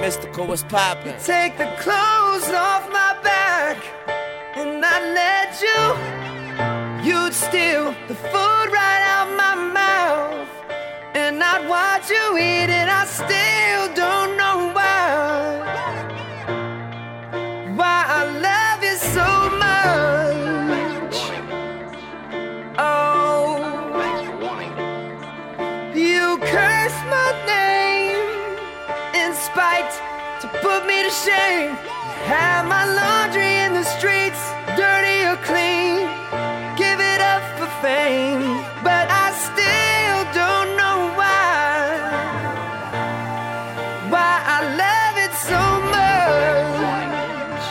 Mystikal was poppin'. Take the clothes off my back and I let you. You'd steal the food right out my mouth. And I'd watch you eat it. I still don't know put me to shame. Have my laundry in the streets, dirty or clean. Give it up for fame, but I still don't know why. Why I love it so much.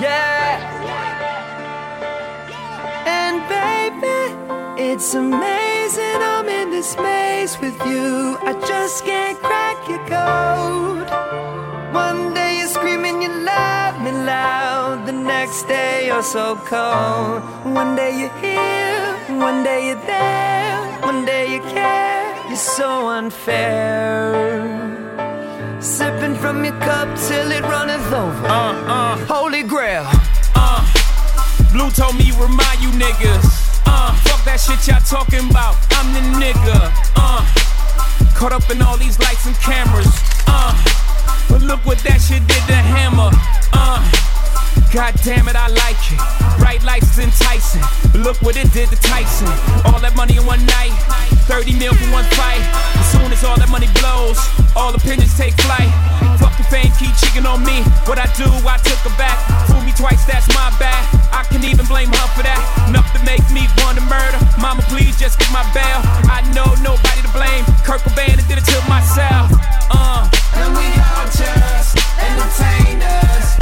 Yeah. And baby, it's amazing I'm in this maze with you. I just can't crack your code. Next day you're so cold. One day you're here, one day you're there, one day you care. You're so unfair. Sipping from your cup till it runneth over. Uh, uh, Holy grail. uh. Blue told me you remind you niggas. Uh, fuck that shit y'all talking about. I'm the nigga. Uh, caught up in all these lights and cameras. Uh, but look what that shit did to Hammer. Uh, God damn it, I like it. Bright lights is enticing. But look what it did to Tyson. All that money in one night. 30 mil for one fight. As soon as all that money blows, all opinions take flight. Fuck the fame, keep cheating on me. What I do, I took her back. Fool me twice, that's my bad. I can even blame her for that. Enough to make me want to murder. Mama, please just get my bail. I know nobody to blame. Kurt Cobain did it to myself. Uh. And we all just entertainers.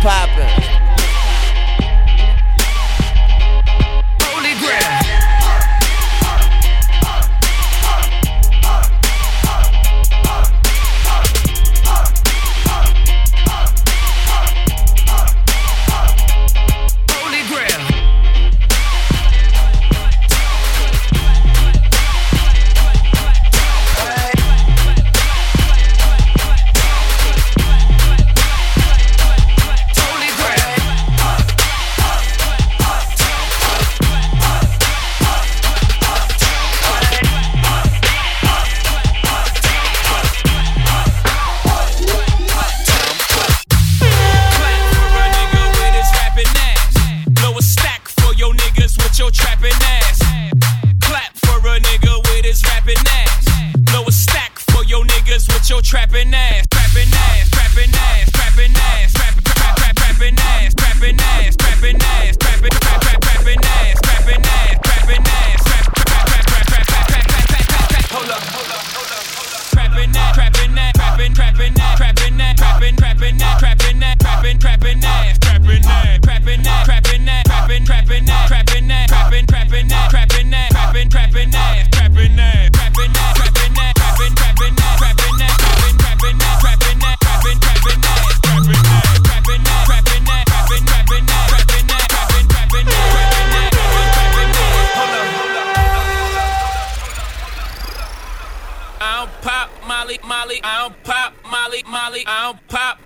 poppin'.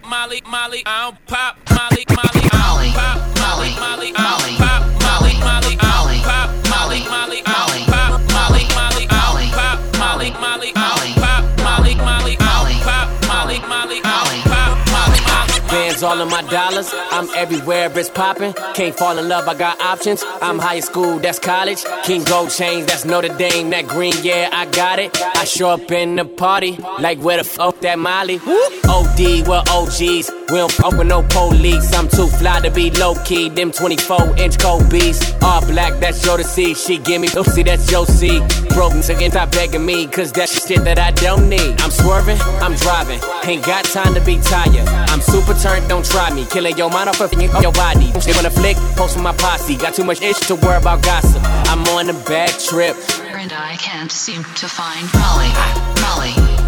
Molly, Molly. I don't pop Molly, Molly. I don't pop Molly, Molly. I don't pop all of my dollars. I'm everywhere, it's poppin'. Can't fall in love, I got options. I'm high school, that's college. King Gold Chains, that's Notre Dame. That green, yeah, I got it. I show up in the party, like where the fuck that Molly? OD, we're OGs. We don't fuck with no police. I'm too fly to be low key. Them 24 inch beats. All black, that's your to see. She give me pussy, that's your see. Broke again, stop begging me, cause that's shit that I don't need. I'm swerving, I'm driving. Ain't got time to be tired. I'm super turned, don't try me. Killing your mind off of your body. They wanna flick, post with my posse. Got too much itch to worry about gossip. I'm on a bad trip. And I can't seem to find Molly, Molly,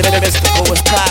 Mystical was poppin'.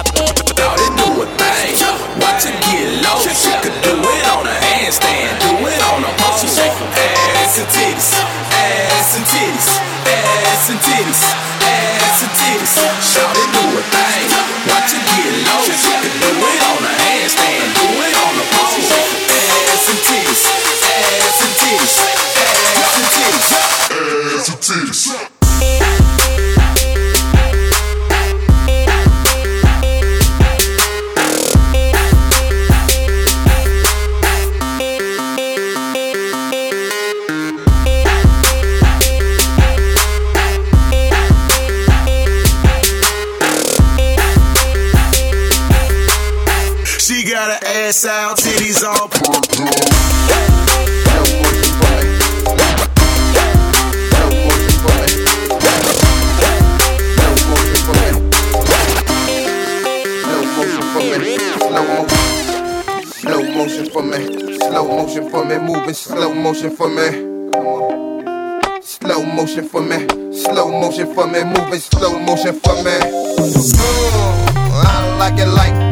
Motion for me, moving slow motion for me. Slow motion for me, slow motion for me, moving slow motion for me. Mm, I like it like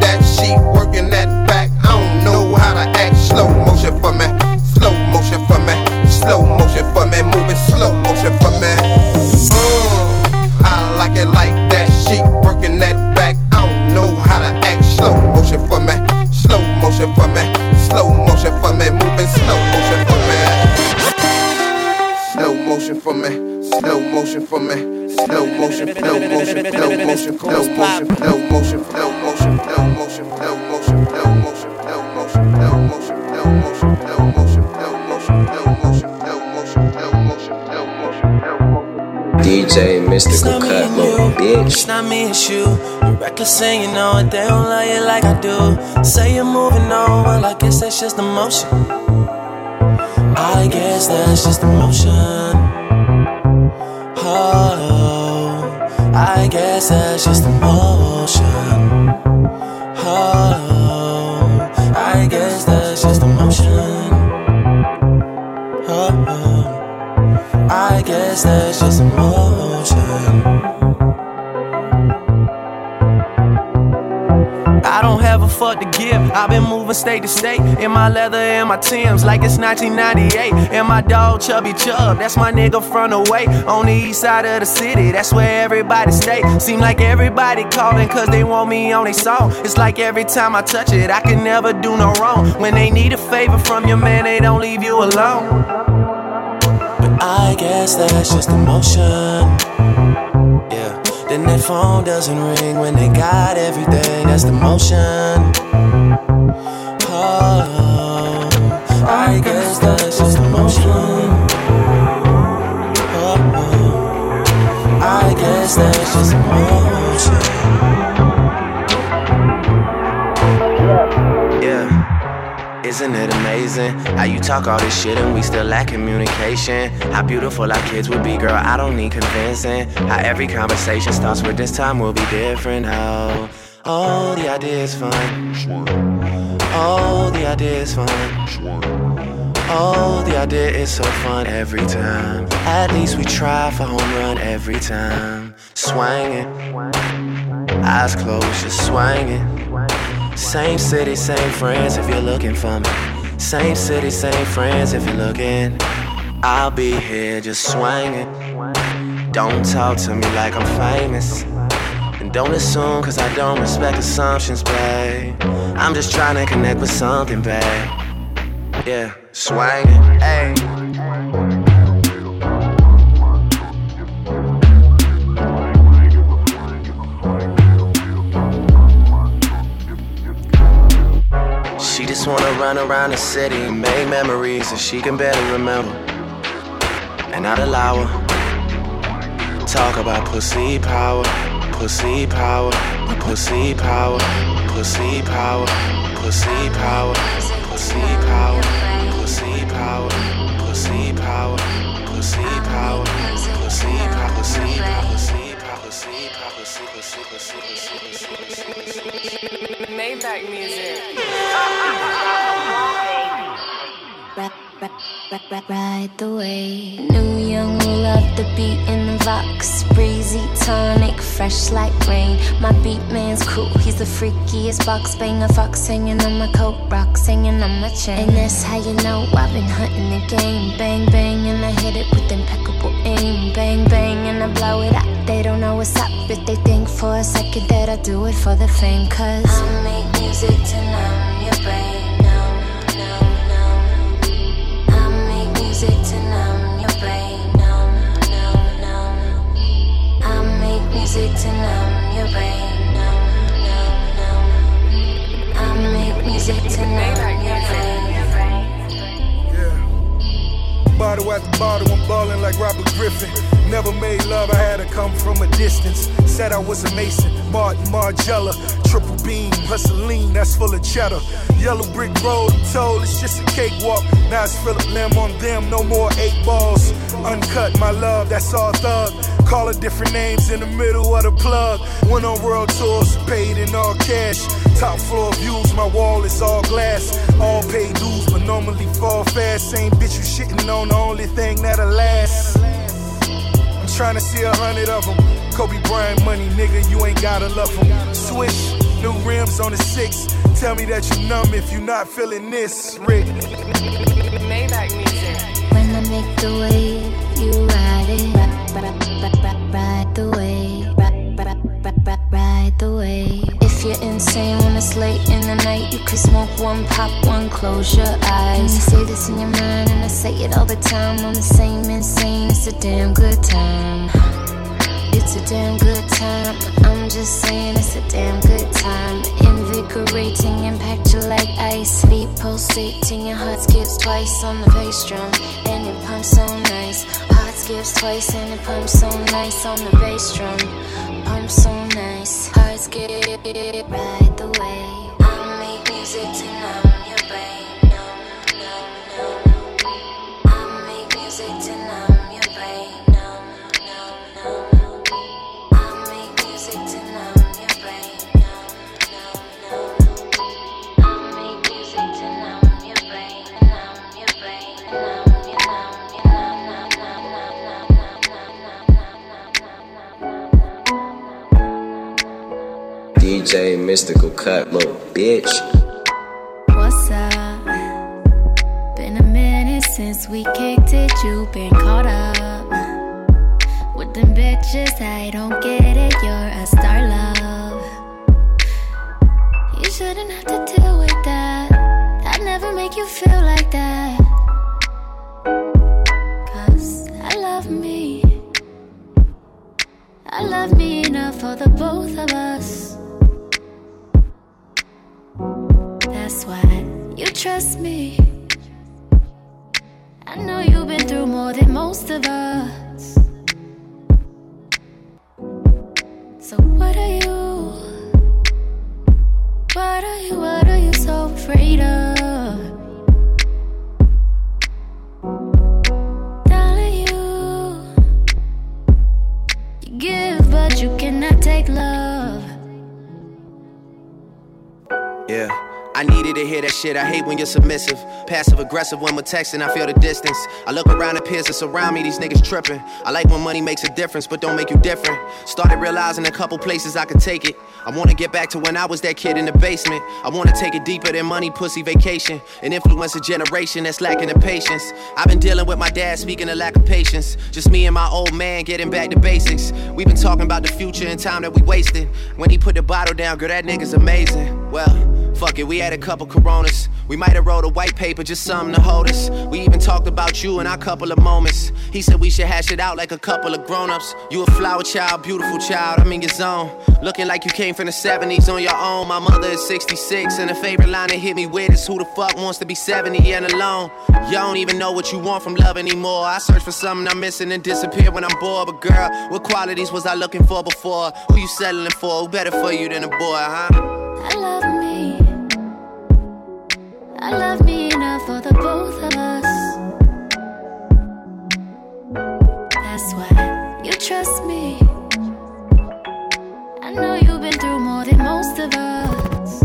motion, slow motion, slow motion, slow motion, slow motion, slow motion, slow motion, slow motion, slow motion, slow motion, slow motion, slow motion, slow motion, slow motion, slow motion, slow motion, slow motion. DJ Mystical Cut Mode, bitch. It's not me, it's you. You're reckless and you know it. They don't love you like I do. Say you're moving on, well, I guess that's just emotion. I guess that's just emotion. I guess that's just emotion. Oh, I guess that's just emotion. Oh, I guess that's just emotion. Moving state to state in my leather and my Timbs like it's 1998. And my dog Chubby Chub, that's my nigga from the way on the east side of the city. That's where everybody stay. Seem like everybody calling cause they want me on their song. It's like every time I touch it, I can never do no wrong. When they need a favor from your man, they don't leave you alone. But I guess that's just emotion. Yeah. Then that phone doesn't ring when they got everything. That's the motion. Emotion. Isn't it amazing how you talk all this shit and we still lack communication? How beautiful our kids would be, girl. I don't need convincing. How every conversation starts with this time will be different. Oh, all the ideas fun. All the ideas fun. Oh, the idea is so fun every time. At least we try for home run every time. Swinging, eyes closed, just swinging. Same city, same friends if you're looking for me. Same city, same friends if you're looking. I'll be here just swinging. Don't talk to me like I'm famous. And don't assume, cause I don't respect assumptions, babe. I'm just trying to connect with something, babe. Yeah, swinging, ayy. She just wanna run around the city make memories that she can barely remember. And I'd allow her. Talk about pussy power, pussy power, pussy power, pussy power, pussy power, pussy power, pussy power, pussy power, pussy power, pussy power, pussy power, pussy power, pussy power, pussy pussy pussy pussy pussy Maybach music. Ride, the way. New young love the beat in the Vox. Breezy tonic, fresh like rain. My beat man's cool, he's the freakiest box banger. Fox hanging on my coat, rocks singing on my chain. And that's how you know I've been hunting the game. Bang, bang, and I hit it with impeccable aim. Bang, bang, and I blow it up. They don't know what's up if they think for a second that I do it for the fame. Cause I make music to numb your brain. Music to numb your brain. Numb, numb, numb. I make music to numb your brain. Bottle after bottle, I'm ballin' like Robert Griffin. Never made love, I had to come from a distance. Said I was a Mason, Martin Margiela. Triple beam, hustling, that's full of cheddar. Yellow brick road, I'm told it's just a cakewalk. Now it's Phillip Lim on them, no more eight balls. Uncut, my love, that's all thug. Call it different names in the middle of the plug. Went on world tours, paid in all cash. Top floor views, my wall is all glass. All paid dues, but normally fall fast. Same bitch you shitting on, the only thing that'll last. I'm trying to see a hundred of them. Kobe Bryant money, nigga, you ain't gotta love them. Swish, new rims on the six. Tell me that you numb if you not feeling this. Rick. Maybach music. When I make the wave, you insane when it's late in the night, you could smoke one, pop one, close your eyes. You say this in your mind, and I say it all the time. I'm the same insane, it's a damn good time. It's a damn good time. I'm just saying it's a damn good time. Invigorating, impact you like ice. Feet pulsating, your heart skips twice on the bass drum. And it pumps so nice. Skips twice and it pumps so nice on the bass drum. Pumps so nice. Heart skip right the way. I make music to numb your brain. DJ Mystical Cut, little bitch. What's up? Been a minute since we kicked it. You been caught up with them bitches. I don't get it. You're I hate when you're submissive. Passive aggressive when we're texting, I feel the distance. I look around at peers that surround me, these niggas tripping. I like when money makes a difference, but don't make you different. Started realizing a couple places I could take it. I wanna get back to when I was that kid in the basement. I wanna take it deeper than money, pussy, vacation. And influence a generation that's lacking the patience. I've been dealing with my dad speaking of lack of patience. Just me and my old man getting back to basics. We've been talking about the future and time that we wasted. When he put the bottle down, girl, that nigga's amazing. Well, Fuck it, we had a couple coronas. We might have wrote a white paper, just something to hold us. We even talked about you in our couple of moments. He said we should hash it out like a couple of grown-ups. You a flower child, beautiful child, I'm in your zone. Looking like you came from the 70s on your own. My mother is 66, and the favorite line that hit me with is who the fuck wants to be 70 and alone? You don't even know what you want from love anymore. I search for something I'm missing and disappear when I'm bored. But girl, what qualities was I looking for before? Who you settling for? Who better for you than a boy, huh? I love me. Enough for the both of us. That's why you trust me. I know you've been through more than most of us.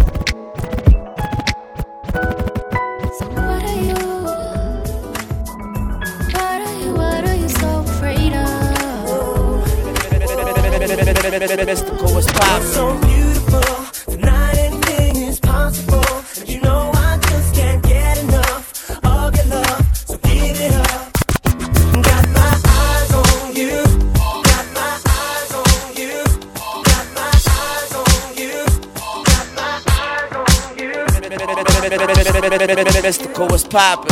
So what are you? What are you? What are you so afraid of? Mystical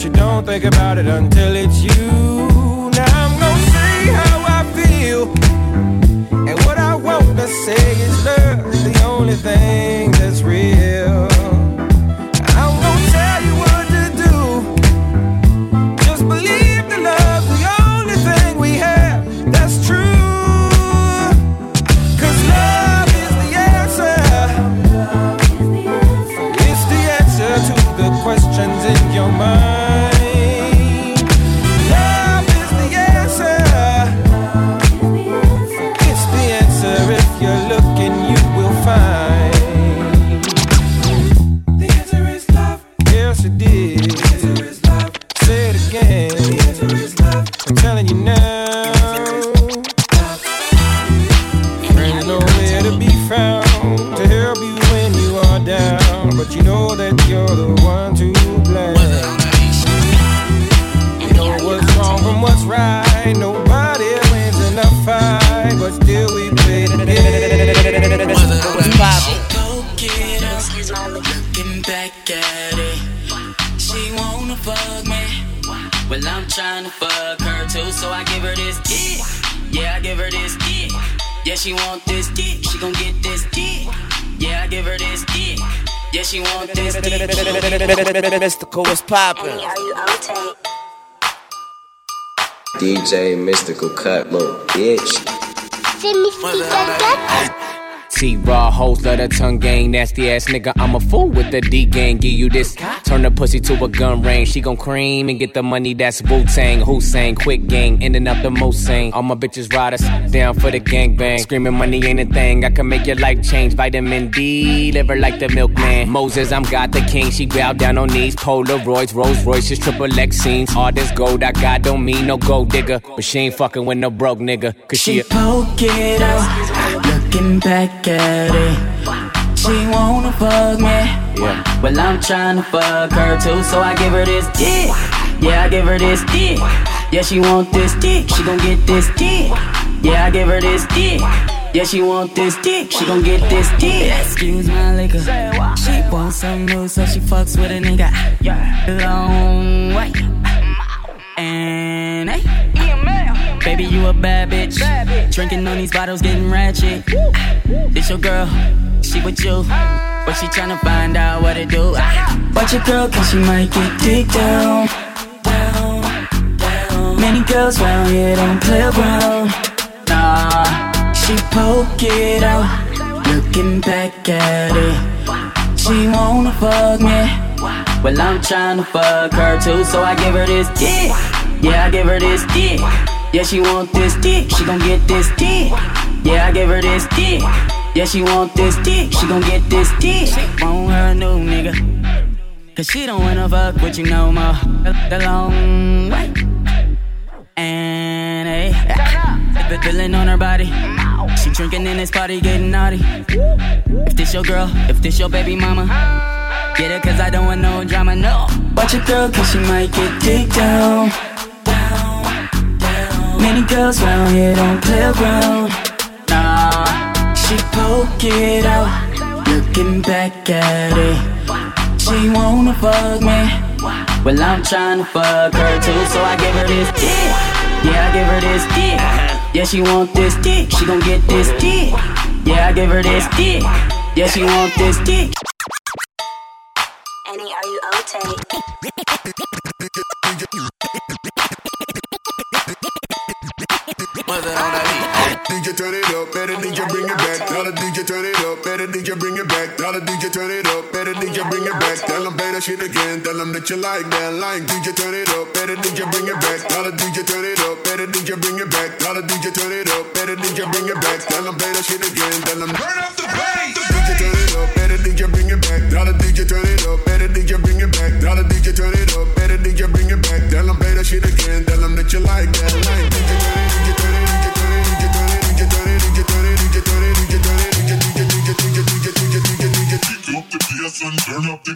But you don't think about it until it's you. Now I'm gonna say how I feel. And what I want to say is love, the only thing Yeah, she want this dick. She gon' get this dick. Yeah, I give her this dick. Yeah, she want this dick. Mystical, what's poppin'? DJ Mystical Cut, little bitch. T raw hoes love the tongue gang, nasty ass nigga. I'm a fool with the D gang. Give you this, turn the pussy to a gun range. She gon' cream and get the money. That's Wu Tang, Hussein, quick gang, ending up the most sane. All my bitches riders down for the gang bang, screaming money ain't a thing. I can make your life change. Vitamin D, liver like the milkman. Moses, I'm God the king. She bow down on knees. Polaroids, Rolls Royces, triple X scenes. All this gold I got don't mean no gold digger, but she ain't fucking with no broke nigga. Cause she, She a- poke it out, looking back at it. She wanna fuck me. Yeah. Well, I'm trying to fuck her too, so I give her this dick. Yeah, I give her this dick. Yeah, she want this dick. She gon' get this dick. Yeah, I give her this dick. Yeah, she want this dick. She gon' get this dick. Excuse my liquor. She want some new, so she fucks with a nigga. Long way. Baby, you a bad bitch. Drinking on these bottles, getting ratchet. This your girl, she with you. But she tryna find out what to do. Watch your girl, cause she might get dick down. Down, down. Many girls round here don't play around. Nah, she poke it out. Looking back at it. She wanna fuck me. Well, I'm tryna fuck her too, so I give her this dick. Yeah, I give her this dick. Yeah, she want this dick. She gon' get this dick. Yeah, I give her this dick. Yeah, she want this dick. She gon' get this dick. Want her a new nigga. Cause she don't wanna fuck with you no more. The, long way. And hey, the feeling on her body. She drinking in this party, getting naughty. If this your girl, if this your baby mama. Get it, cause I don't want no drama, no. Watch your girl, cause she might get dick down. Many girls round here don't play around. Nah, she poke it out. Looking back at it. She wanna fuck me. Well, I'm tryna fuck her too, so I give her this dick. Yeah, I give her this dick. Yeah, she want this dick. She gon' get this dick. Yeah, I give her this dick. Yeah, she want this dick. Annie, are you okay? DJ turn it up, better DJ bring it back. Tell the DJ turn it up, better DJ bring it back. Tell the DJ turn it up, better DJ bring it back. Tell them play that shit again, tell them that you like that line. DJ turn it up, better DJ bring it back. Tell the DJ turn it up, better DJ bring it back. Tell the DJ turn it up, better DJ bring it back. Tell them play that shit again, tell them turn up the DJ turn it up, better DJ bring it back. The DJ turn it up, better DJ bring it back. Tell them play that shit again, tell them that you like that line. DJ turn it, DJ turn it, DJ turn it, DJ turn it, DJ turn it, DJ turn it, DJ turn it, DJ turn it, DJ DJ DJ DJ DJ DJ DJ DJ Kick up the PS and turn up the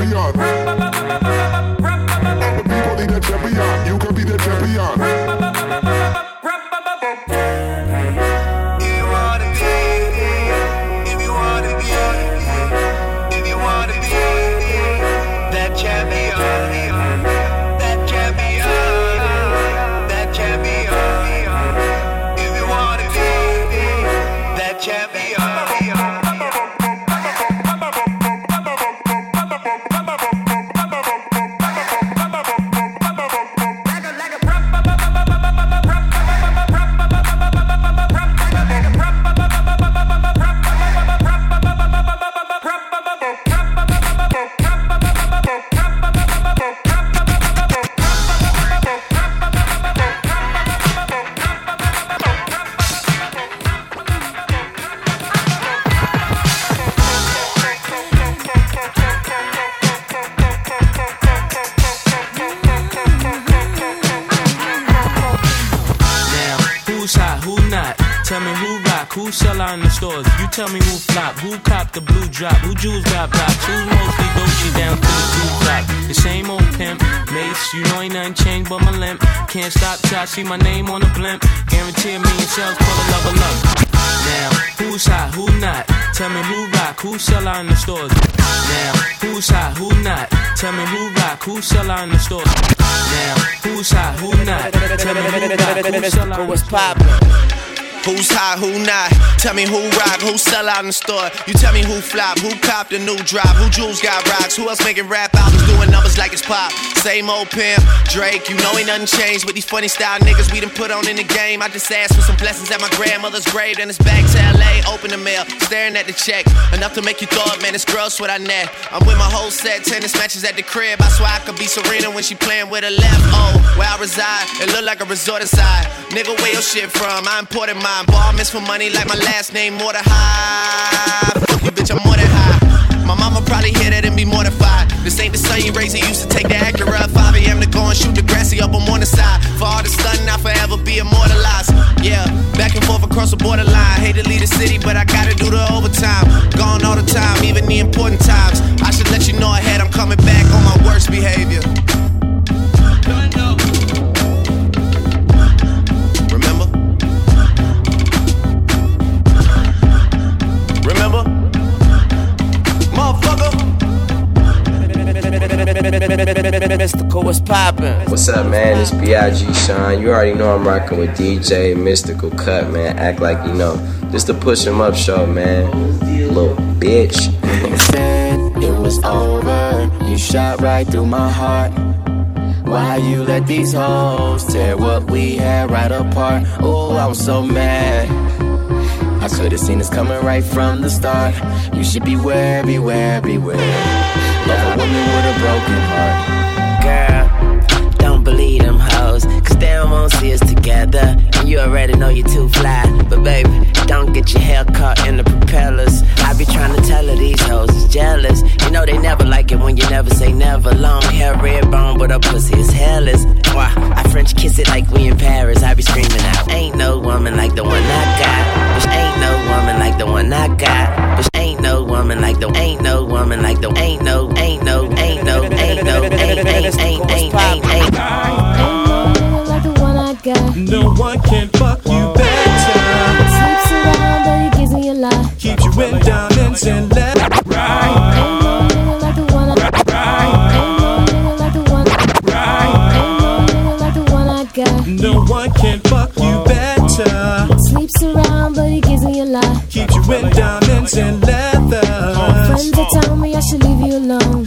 Beyonce. Tell me who rock, who sell out in the stores. You tell me who flop, who cop the blue drop, who jewels got blocks, who's mostly Dolce down to the blue drop. The same old pimp, Mase, you know ain't nothing changed but my limp. Can't stop till I see my name on the blimp. Guarantee a million sales, pull a level. Now, who's hot, who not? Tell me who rock, who sell out in the stores. Now, who's hot, who not? Tell me who rock, who sell out in the stores. Now, who's hot, who not? Tell me who rock, who sell out in the stores. Who's hot, who not? Tell me who rock, who sell out in the store. You tell me who flop, who cop the new drop, who jewels got rocks, who else making rap albums doing numbers like it's pop. Same old pimp, Drake, you know ain't nothing changed with these funny style niggas we done put on in the game. I just asked for some blessings at my grandmother's grave, then it's back to LA, open the mail, staring at the check. Enough to make you throw thought, man, it's gross what I net. I'm with my whole set, tennis matches at the crib. I swear I could be Serena when she playing with her left. Oh, where I reside, it look like a resort inside. Nigga, where your shit from? I imported mine. Ball miss for money like my last name, high. Fuck you, bitch, I'm more than What's up, man? It's Big Sean. You already know I'm rocking with DJ Mystical Cut, man. Act like you know. Just to push him up show, man. Little bitch. said it was over. You shot right through my heart. Why you let these hoes tear what we had right apart? Oh, I was so mad. I could've seen this coming right from the start. You should beware, beware, beware. Love a woman with a broken heart. Don't see us together. And you already know you're too fly. But baby, don't get your hair caught in the propellers. I be trying to tell her these hoes is jealous. You know they never like it when you never say never. Long hair, red bone, but her pussy is hairless. Why? I French kiss it like we in Paris. I be screaming out, ain't no woman like the one I got. Bitch, ain't no woman like the one I got. Bitch, ain't no woman like the ain't no woman like the ain't no ain't no ain't no ain't no ain't ain't ain't ain't ain't ain't. like the one I got. No one can fuck you better. Sleeps around, but he gives me a lot. Keeps you in diamonds and let Ain't no nigga like the one I Ain't no nigga like the one Ain't no nigga like the one I got. No one can fuck you better. Sleeps around, but he gives me a lot. Keeps you in diamonds and leather. Friends that tell me I should leave you alone.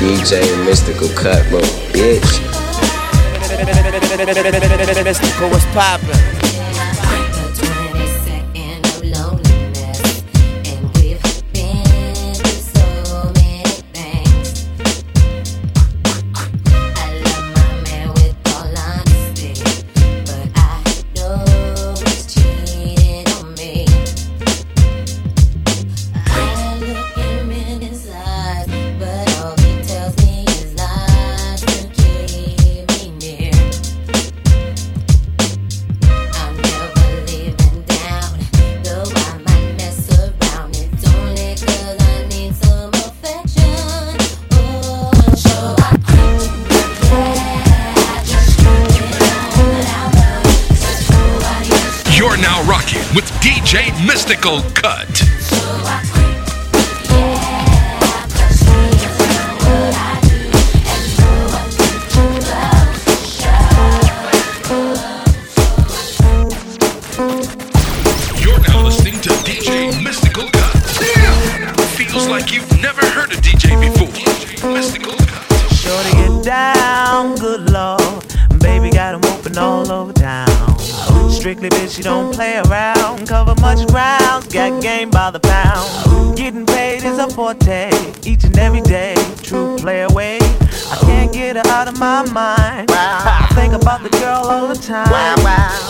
DJ Mystical Cut, little bitch. Mystical, what's poppin'? Mystical Cut. Forte, each and every day. True play away. I can't get her out of my mind. I think about the girl all the time. To the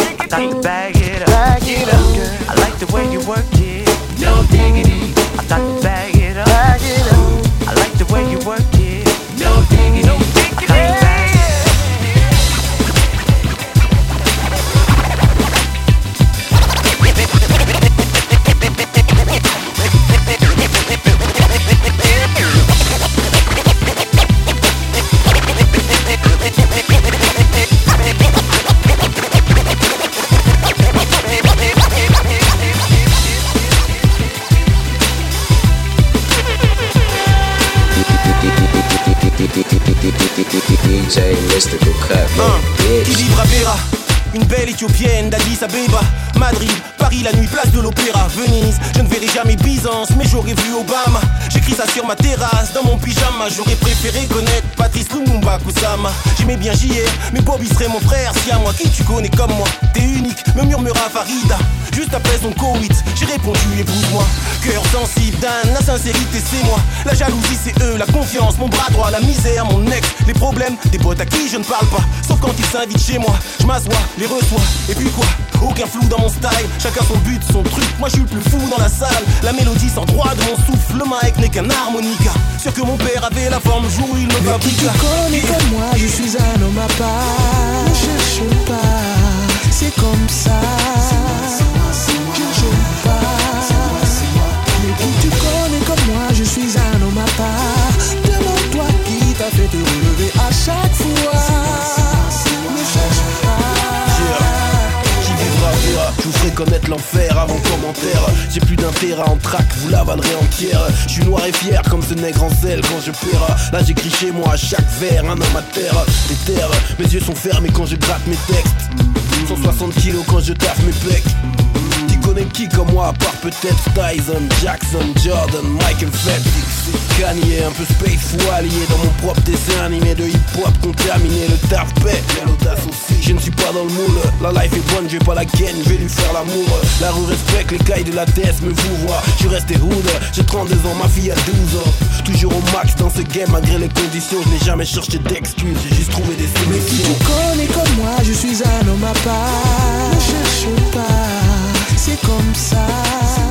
to bag it up. Bag it up. I like the way you work it. No diggity. I got DJ Mystical Cut, man. Qui verra une belle éthiopienne d'Addis Abeba, Madrid, Paris, la nuit, place de l'Opéra, Venise. Je ne verrai jamais Byzance, mais j'aurais vu Obama. J'écris ça sur ma terrasse, dans mon pyjama. J'aurais préféré connaître Patrice Lumumba Kusama. J'aimais bien JR, mais Bobby serait mon frère. Si à moi, qui tu connais comme moi, t'es unique, me murmura Farida. Juste après son Covid, j'ai répondu épouse-moi. Cœur sensible, Dan, la sincérité c'est moi. La jalousie c'est eux, la confiance, mon bras droit, la misère, mon ex, les problèmes, des potes à qui je ne parle pas. Sauf quand ils s'invitent chez moi, je m'assois, les reçois. Et puis quoi Aucun flou dans mon style, chacun son but, son truc. Moi je suis le plus fou dans la salle. La mélodie sans droit de mon souffle, le mic n'est qu'un harmonica. Sûr que mon père avait la forme le jour où il me Mais qui tu fabriqua. connais comme moi, je suis un homme à part. Ne cherche pas, c'est comme ça. Je ne pas. Mais qui tu connais comme moi, je suis un homme à part. Demande-toi qui t'a fait te relever à chaque l'enfer avant commentaire. J'ai plus d'un terrain en trac, vous l'avalerez entière. Je suis noir et fier comme ce nègre en zèle quand je paiera. Là j'écris chez moi à chaque vers, un homme à terre. Des terres, mes yeux sont fermés quand je gratte mes textes. 160 kilos quand je taffe mes pecs. Qui connaît qui comme moi à part peut-être Tyson, Jackson, Jordan, Michael Phelps Kanye, un peu space allié dans mon propre dessin animé de hip-hop contaminé, le taf paix, l'audace aussi. Je ne suis pas dans le moule, la life est bonne, je vais pas la ken, je vais lui faire l'amour. La rue respecte, les cailles de la TS me vous voient Je suis resté hood, j'ai 32 ans, ma fille a 12 ans. Toujours au max dans ce game malgré les conditions Je n'ai jamais cherché d'excuses, j'ai juste trouvé des Mais qui solutions tu connais comme moi, je suis un homme à part. Cherche c'est comme ça.